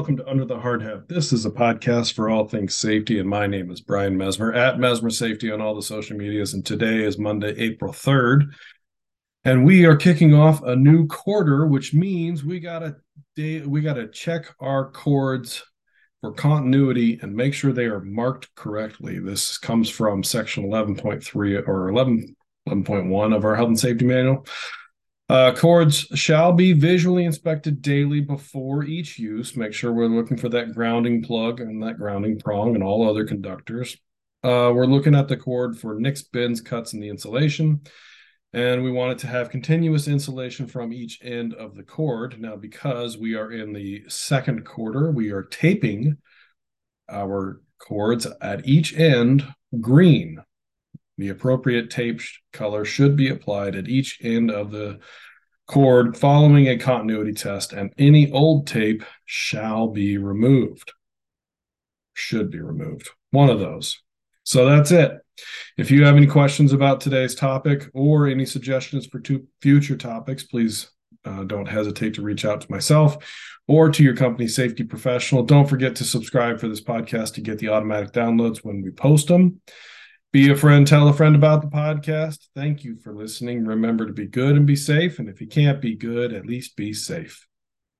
welcome to Under the Hard Hat. This is a podcast for all things safety, and my name is Brian Mesmer at Mesmer Safety on all the social medias. And today is Monday, April 3rd. And we are kicking off a new quarter, which means we gotta we gotta check our cords for continuity and make sure they are marked correctly. This comes from section 11.3 or 11, 11.1 of our health and safety manual. Uh, cords shall be visually inspected daily before each use. Make sure we're looking for that grounding plug and that grounding prong and all other conductors. Uh, we're looking at the cord for nicks, bends, cuts, in the insulation. And we want it to have continuous insulation from each end of the cord. Now, because we are in the second quarter, we are taping our cords at each end green. The appropriate tape color should be applied at each end of the cord following a continuity test, and any old tape shall be removed. Should be removed. One of those. So that's it. If you have any questions about today's topic or any suggestions for future topics, please uh, don't hesitate to reach out to myself or to your company safety professional. Don't forget to subscribe for this podcast to get the automatic downloads when we post them. Be a friend, tell a friend about the podcast. Thank you for listening. Remember to be good and be safe. And if you can't be good, at least be safe.